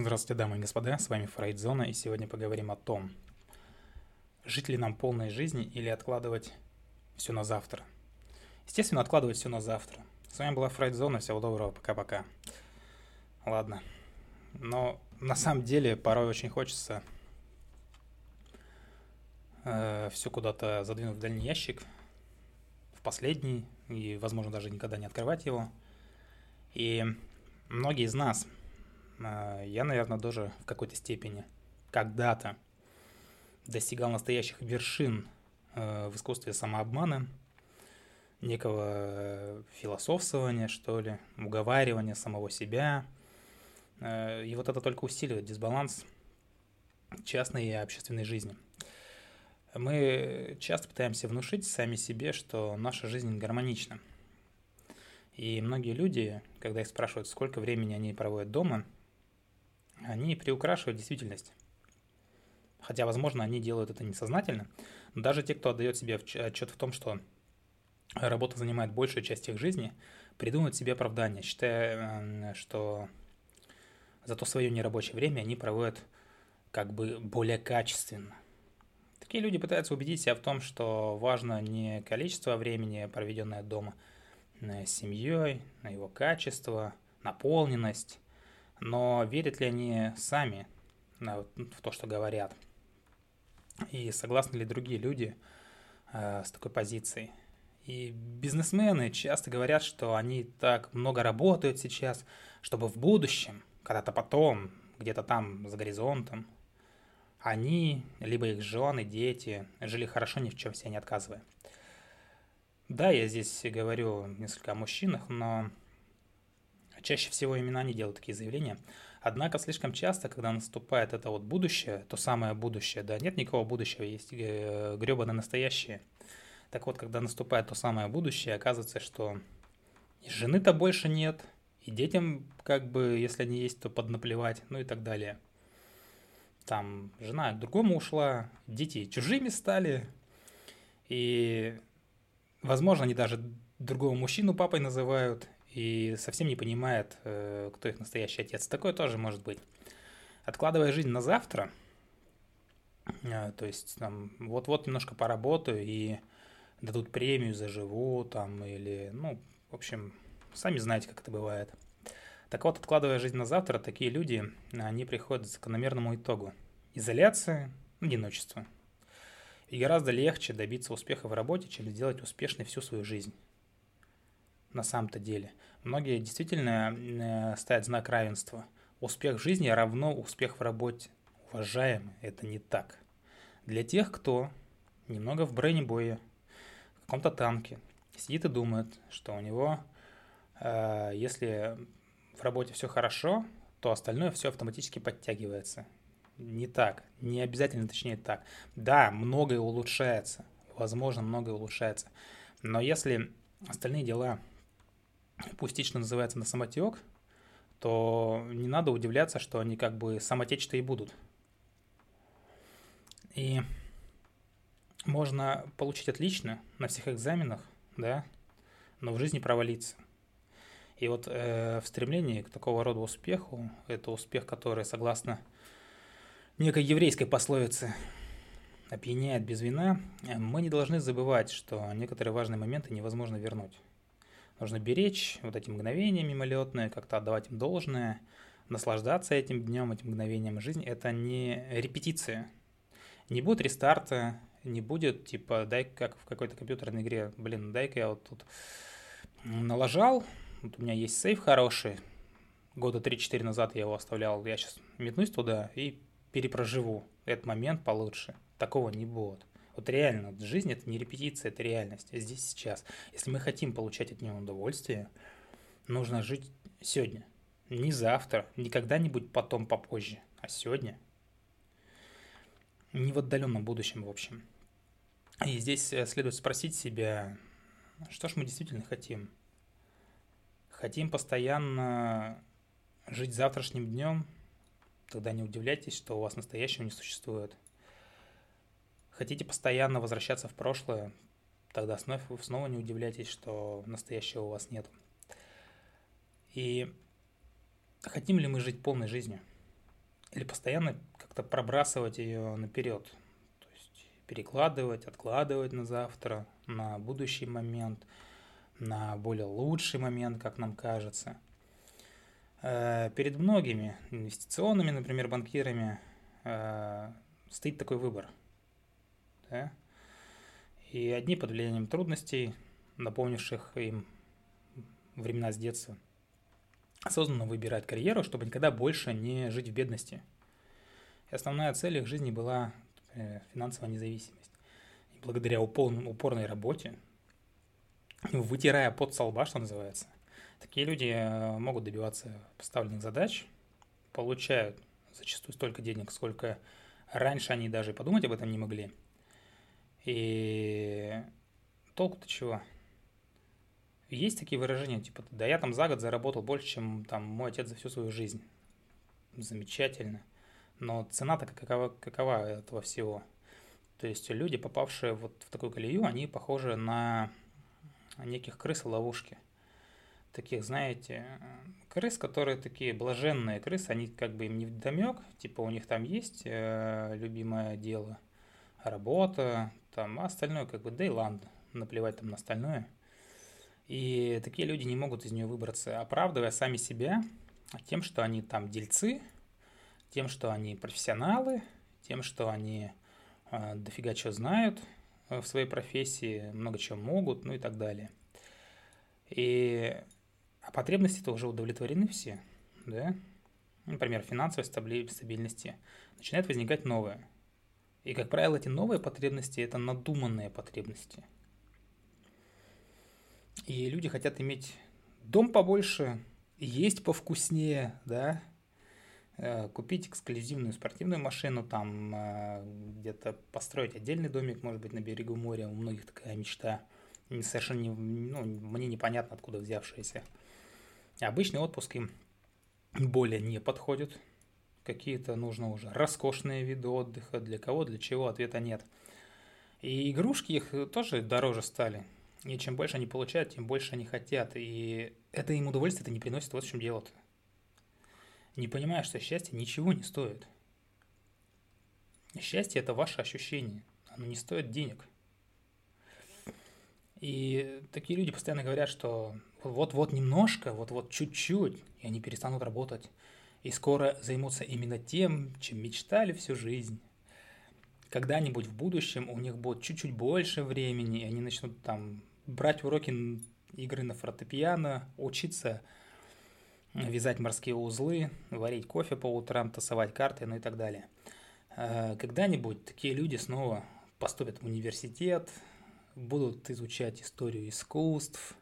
Здравствуйте, дамы и господа, с вами Фрейдзона, и сегодня поговорим о том, жить ли нам полной жизни или откладывать все на завтра. Естественно, откладывать все на завтра. С вами была Фрейдзона, всего доброго, пока-пока. Ладно, но на самом деле порой очень хочется э, все куда-то задвинуть в дальний ящик, в последний, и, возможно, даже никогда не открывать его. И многие из нас, я, наверное, тоже в какой-то степени когда-то достигал настоящих вершин э, в искусстве самообмана, некого э, философствования, что ли, уговаривания самого себя. И вот это только усиливает дисбаланс частной и общественной жизни – мы часто пытаемся внушить сами себе, что наша жизнь гармонична. И многие люди, когда их спрашивают, сколько времени они проводят дома, они приукрашивают действительность. Хотя, возможно, они делают это несознательно. Но даже те, кто отдает себе отчет в том, что работа занимает большую часть их жизни, придумывают себе оправдание, считая, что за то свое нерабочее время они проводят как бы более качественно – Такие люди пытаются убедить себя в том, что важно не количество времени, проведенное дома с семьей, на его качество, наполненность, но верят ли они сами в то, что говорят. И согласны ли другие люди э, с такой позицией. И бизнесмены часто говорят, что они так много работают сейчас, чтобы в будущем, когда-то потом, где-то там за горизонтом, они, либо их жены, дети жили хорошо, ни в чем себе не отказывая. Да, я здесь говорю несколько о мужчинах, но чаще всего именно они делают такие заявления. Однако слишком часто, когда наступает это вот будущее, то самое будущее, да, нет никакого будущего, есть э, гребаное настоящее. Так вот, когда наступает то самое будущее, оказывается, что жены-то больше нет, и детям, как бы, если они есть, то поднаплевать, ну и так далее – там жена к другому ушла, дети чужими стали, и, возможно, они даже другого мужчину папой называют, и совсем не понимают, э, кто их настоящий отец. Такое тоже может быть. Откладывая жизнь на завтра, э, то есть там вот-вот немножко поработаю и дадут премию, заживу там, или, ну, в общем, сами знаете, как это бывает – так вот, откладывая жизнь на завтра, такие люди, они приходят к закономерному итогу. Изоляция, одиночество. И гораздо легче добиться успеха в работе, чем сделать успешной всю свою жизнь. На самом-то деле. Многие действительно э, ставят знак равенства. Успех в жизни равно успех в работе. Уважаемые, это не так. Для тех, кто немного в бронебое, в каком-то танке, сидит и думает, что у него, э, если в работе все хорошо, то остальное все автоматически подтягивается. Не так, не обязательно, точнее так. Да, многое улучшается, возможно, многое улучшается. Но если остальные дела пустично называются на самотек, то не надо удивляться, что они как бы самотечь-то и будут. И можно получить отлично на всех экзаменах, да, но в жизни провалиться. И вот э, в стремлении к такого рода успеху, это успех, который, согласно некой еврейской пословице, опьяняет без вина, мы не должны забывать, что некоторые важные моменты невозможно вернуть. Нужно беречь вот эти мгновения мимолетные, как-то отдавать им должное, наслаждаться этим днем, этим мгновением жизни. Это не репетиция. Не будет рестарта, не будет типа, дай как в какой-то компьютерной игре, блин, дай-ка я вот тут налажал, вот у меня есть сейф хороший. Года 3-4 назад я его оставлял. Я сейчас метнусь туда и перепроживу этот момент получше. Такого не будет. Вот реально, жизнь это не репетиция, это реальность. Здесь сейчас. Если мы хотим получать от него удовольствие, нужно жить сегодня. Не завтра, не когда-нибудь потом, попозже, а сегодня. Не в отдаленном будущем, в общем. И здесь э, следует спросить себя, что ж мы действительно хотим – хотим постоянно жить завтрашним днем, тогда не удивляйтесь, что у вас настоящего не существует. Хотите постоянно возвращаться в прошлое, тогда снова, снова не удивляйтесь, что настоящего у вас нет. И хотим ли мы жить полной жизнью? или постоянно как-то пробрасывать ее наперед. То есть перекладывать, откладывать на завтра, на будущий момент, на более лучший момент, как нам кажется. Э, перед многими инвестиционными, например, банкирами э, стоит такой выбор. Да? И одни под влиянием трудностей, напомнивших им времена с детства, осознанно выбирают карьеру, чтобы никогда больше не жить в бедности. И основная цель их жизни была э, финансовая независимость. И благодаря упорной работе, вытирая под со лба, что называется, такие люди э, могут добиваться поставленных задач, получают зачастую столько денег, сколько раньше они даже подумать об этом не могли. И толку-то чего? Есть такие выражения, типа, да я там за год заработал больше, чем там мой отец за всю свою жизнь. Замечательно. Но цена-то какова, какова этого всего? То есть люди, попавшие вот в такую колею, они похожи на неких крыс в ловушке. Таких, знаете, крыс, которые такие блаженные крысы, они как бы им не вдомек, типа у них там есть э, любимое дело, работа, там, а остальное как бы, да и ладно, наплевать там на остальное – и такие люди не могут из нее выбраться, оправдывая сами себя тем, что они там дельцы, тем, что они профессионалы, тем, что они э, дофига чего знают в своей профессии, много чего могут, ну и так далее. И а потребности-то уже удовлетворены все, да? Например, финансовой стабильности. Начинает возникать новое. И, как правило, эти новые потребности – это надуманные потребности – и люди хотят иметь дом побольше, есть повкуснее, да, э, купить эксклюзивную спортивную машину, там э, где-то построить отдельный домик, может быть, на берегу моря. У многих такая мечта, совершенно ну, мне непонятно, откуда взявшаяся. Обычный отпуск им более не подходит. Какие-то нужно уже роскошные виды отдыха. Для кого, для чего, ответа нет. И игрушки их тоже дороже стали. И чем больше они получают, тем больше они хотят. И это им удовольствие это не приносит. Вот в чем дело-то. Не понимая, что счастье ничего не стоит. Счастье – это ваше ощущение. Оно не стоит денег. И такие люди постоянно говорят, что вот-вот немножко, вот-вот чуть-чуть, и они перестанут работать. И скоро займутся именно тем, чем мечтали всю жизнь. Когда-нибудь в будущем у них будет чуть-чуть больше времени, и они начнут там брать уроки игры на фортепиано, учиться вязать морские узлы, варить кофе по утрам, тасовать карты, ну и так далее. Э, когда-нибудь такие люди снова поступят в университет, будут изучать историю искусств,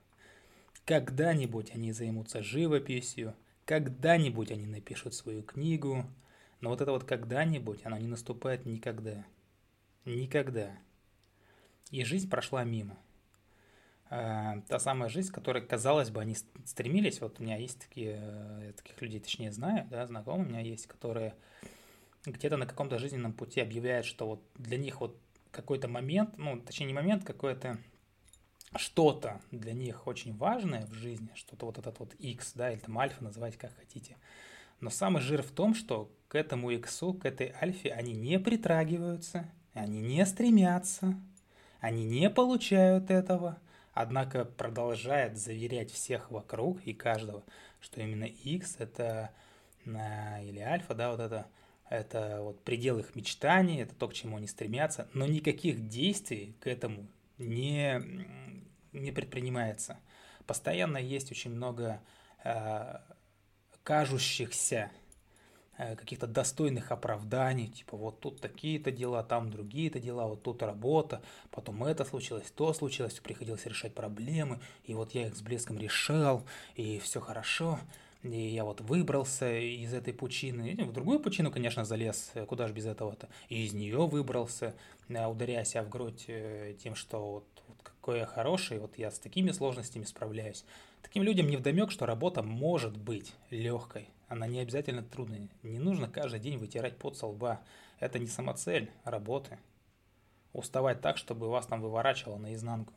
когда-нибудь они займутся живописью, когда-нибудь они напишут свою книгу, но вот это вот когда-нибудь, оно не наступает никогда. Никогда. И жизнь прошла мимо. А, та самая жизнь, которой, казалось бы, они стремились. Вот у меня есть такие, э, таких людей, точнее знаю, да, знакомые у меня есть, которые где-то на каком-то жизненном пути объявляют, что вот для них вот какой-то момент, ну, точнее не момент, какое-то что-то для них очень важное в жизни, что-то вот этот вот X, да, или там альфа, называйте как хотите. Но самый жир в том, что к этому X, к этой альфе они не притрагиваются, они не стремятся, они не получают этого, однако продолжает заверять всех вокруг и каждого, что именно X это или альфа, да, вот это, это вот предел их мечтаний, это то, к чему они стремятся, но никаких действий к этому не, не предпринимается. Постоянно есть очень много э, кажущихся Э, каких-то достойных оправданий, типа вот тут такие-то дела, там другие-то дела, вот тут работа, потом это случилось, то случилось, приходилось решать проблемы, и вот я их с блеском решал, и все хорошо, и я вот выбрался из этой пучины, в другую пучину, конечно, залез, э, куда же без этого-то, и из нее выбрался, э, ударяя себя в грудь тем, что вот, вот какой я хороший, вот я с такими сложностями справляюсь. Таким людям не вдомек, что работа может быть легкой, она не обязательно трудная. Не нужно каждый день вытирать пот со лба. Это не самоцель работы. Уставать так, чтобы вас там выворачивало наизнанку.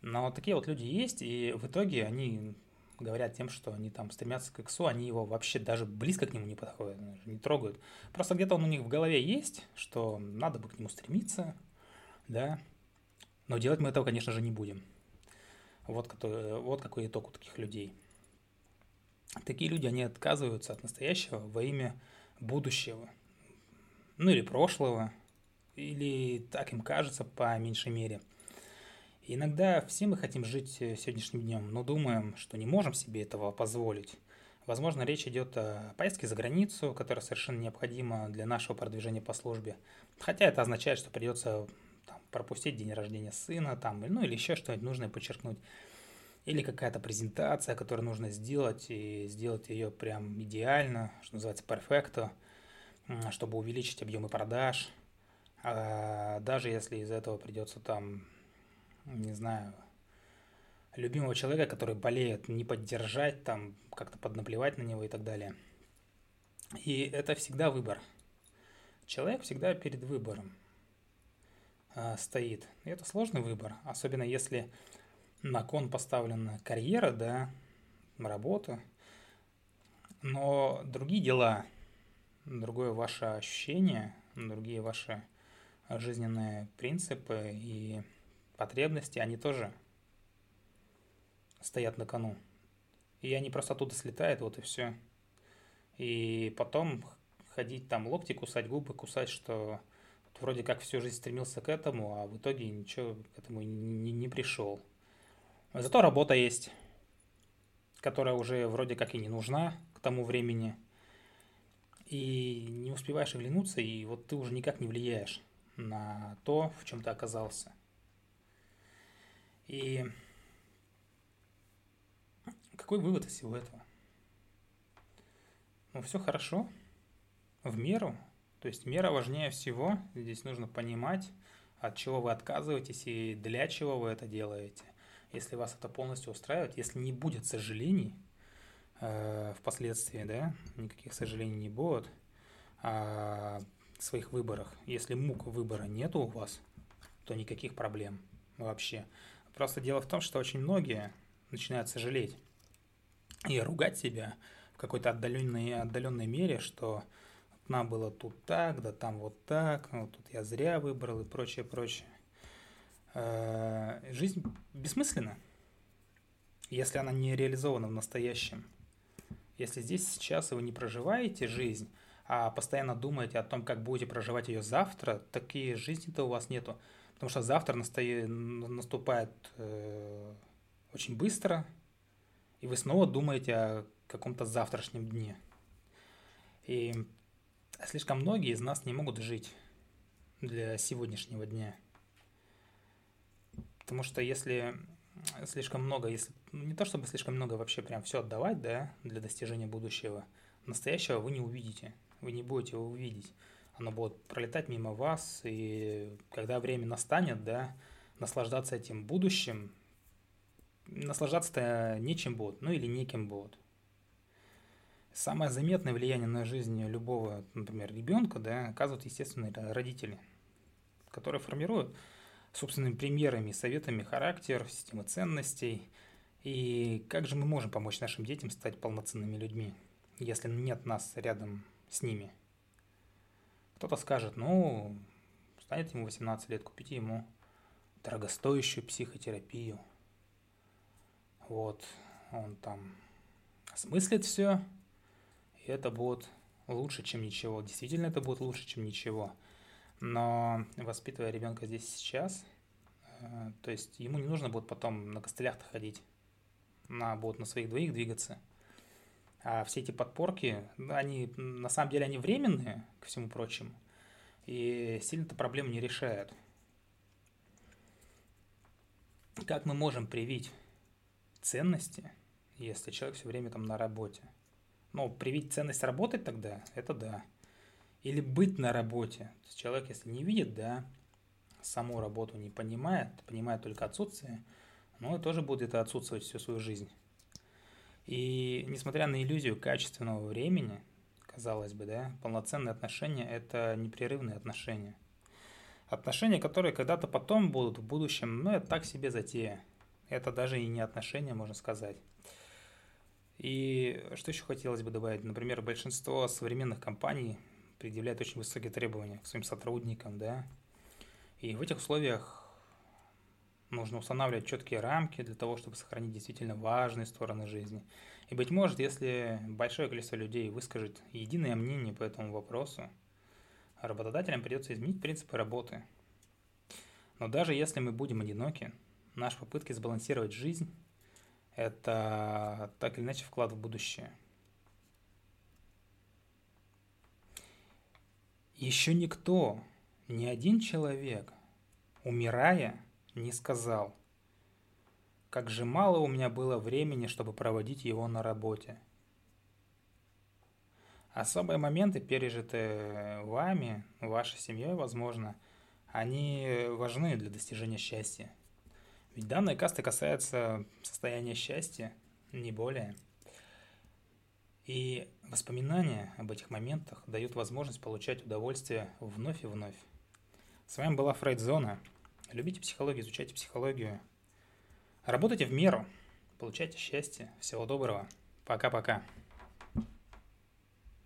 Но такие вот люди есть, и в итоге они говорят тем, что они там стремятся к иксу, они его вообще даже близко к нему не подходят, не трогают. Просто где-то он у них в голове есть, что надо бы к нему стремиться, да, но делать мы этого, конечно же, не будем. Вот, который, вот какой итог у таких людей. Такие люди, они отказываются от настоящего во имя будущего, ну или прошлого, или так им кажется по меньшей мере. Иногда все мы хотим жить э, сегодняшним днем, но думаем, что не можем себе этого позволить. Возможно, речь идет о поездке за границу, которая совершенно необходима для нашего продвижения по службе. Хотя это означает, что придется пропустить день рождения сына, там, ну или еще что-нибудь нужное подчеркнуть. Или какая-то презентация, которую нужно сделать, и сделать ее прям идеально, что называется, перфекто, чтобы увеличить объемы продаж. А даже если из этого придется там, не знаю, любимого человека, который болеет, не поддержать, там, как-то поднаплевать на него и так далее. И это всегда выбор. Человек всегда перед выбором э, стоит. И это сложный выбор, особенно если на кон поставлена карьера, да, работа, но другие дела, другое ваше ощущение, другие ваши жизненные принципы и потребности, они тоже стоят на кону. И они просто оттуда слетают, вот и все. И потом ходить там локти кусать, губы кусать, что вроде как всю жизнь стремился к этому, а в итоге ничего к этому не, не, пришел. Зато работа есть, которая уже вроде как и не нужна к тому времени. И не успеваешь оглянуться, и вот ты уже никак не влияешь на то, в чем ты оказался. И какой вывод из всего этого? Ну, все хорошо, в меру. То есть мера важнее всего. Здесь нужно понимать, от чего вы отказываетесь и для чего вы это делаете если вас это полностью устраивает, если не будет сожалений э, впоследствии, да, никаких сожалений не будет о своих выборах. Если мук выбора нету у вас, то никаких проблем вообще. Просто дело в том, что очень многие начинают сожалеть и ругать себя в какой-то отдаленной, отдаленной мере, что нам было тут так, да там вот так, вот тут я зря выбрал и прочее, прочее. Э, жизнь бессмысленна, если она не реализована в настоящем. Если здесь сейчас вы не проживаете жизнь, а постоянно думаете о том, как будете проживать ее завтра, такие жизни-то у вас нету. Потому что завтра настоя... наступает э, очень быстро, и вы снова думаете о каком-то завтрашнем дне. И слишком многие из нас не могут жить для сегодняшнего дня – Потому что если слишком много, если ну, не то чтобы слишком много вообще прям все отдавать, да, для достижения будущего, настоящего вы не увидите, вы не будете его увидеть. Оно будет пролетать мимо вас, и когда время настанет, да, наслаждаться этим будущим, наслаждаться-то нечем будет, ну или неким будет. Самое заметное влияние на жизнь любого, например, ребенка, да, оказывают, естественно, родители, которые формируют собственными примерами, советами характер, системы ценностей. И как же мы можем помочь нашим детям стать полноценными людьми, если нет нас рядом с ними? Кто-то скажет, ну, станет ему 18 лет, купите ему дорогостоящую психотерапию. Вот, он там осмыслит все, и это будет лучше, чем ничего. Действительно, это будет лучше, чем ничего. Но воспитывая ребенка здесь сейчас, э, то есть ему не нужно будет потом на костылях ходить, на, будет на своих двоих двигаться. А все эти подпорки, они на самом деле они временные, ко всему прочему, и сильно-то проблему не решают. Как мы можем привить ценности, если человек все время там на работе? Ну, привить ценность работать тогда, это да или быть на работе. То есть человек, если не видит, да, саму работу не понимает, понимает только отсутствие, ну, и тоже будет это отсутствовать всю свою жизнь. И несмотря на иллюзию качественного времени, казалось бы, да, полноценные отношения – это непрерывные отношения. Отношения, которые когда-то потом будут в будущем, ну, это так себе затея. Это даже и не отношения, можно сказать. И что еще хотелось бы добавить? Например, большинство современных компаний предъявляют очень высокие требования к своим сотрудникам, да, и в этих условиях нужно устанавливать четкие рамки для того, чтобы сохранить действительно важные стороны жизни. И, быть может, если большое количество людей выскажет единое мнение по этому вопросу, работодателям придется изменить принципы работы. Но даже если мы будем одиноки, наши попытки сбалансировать жизнь – это так или иначе вклад в будущее. Еще никто, ни один человек, умирая, не сказал, как же мало у меня было времени, чтобы проводить его на работе. Особые моменты, пережитые вами, вашей семьей, возможно, они важны для достижения счастья. Ведь данные касты касаются состояния счастья, не более. И воспоминания об этих моментах дают возможность получать удовольствие вновь и вновь. С вами была Фрейдзона. Любите психологию, изучайте психологию. Работайте в меру, получайте счастье. Всего доброго. Пока-пока.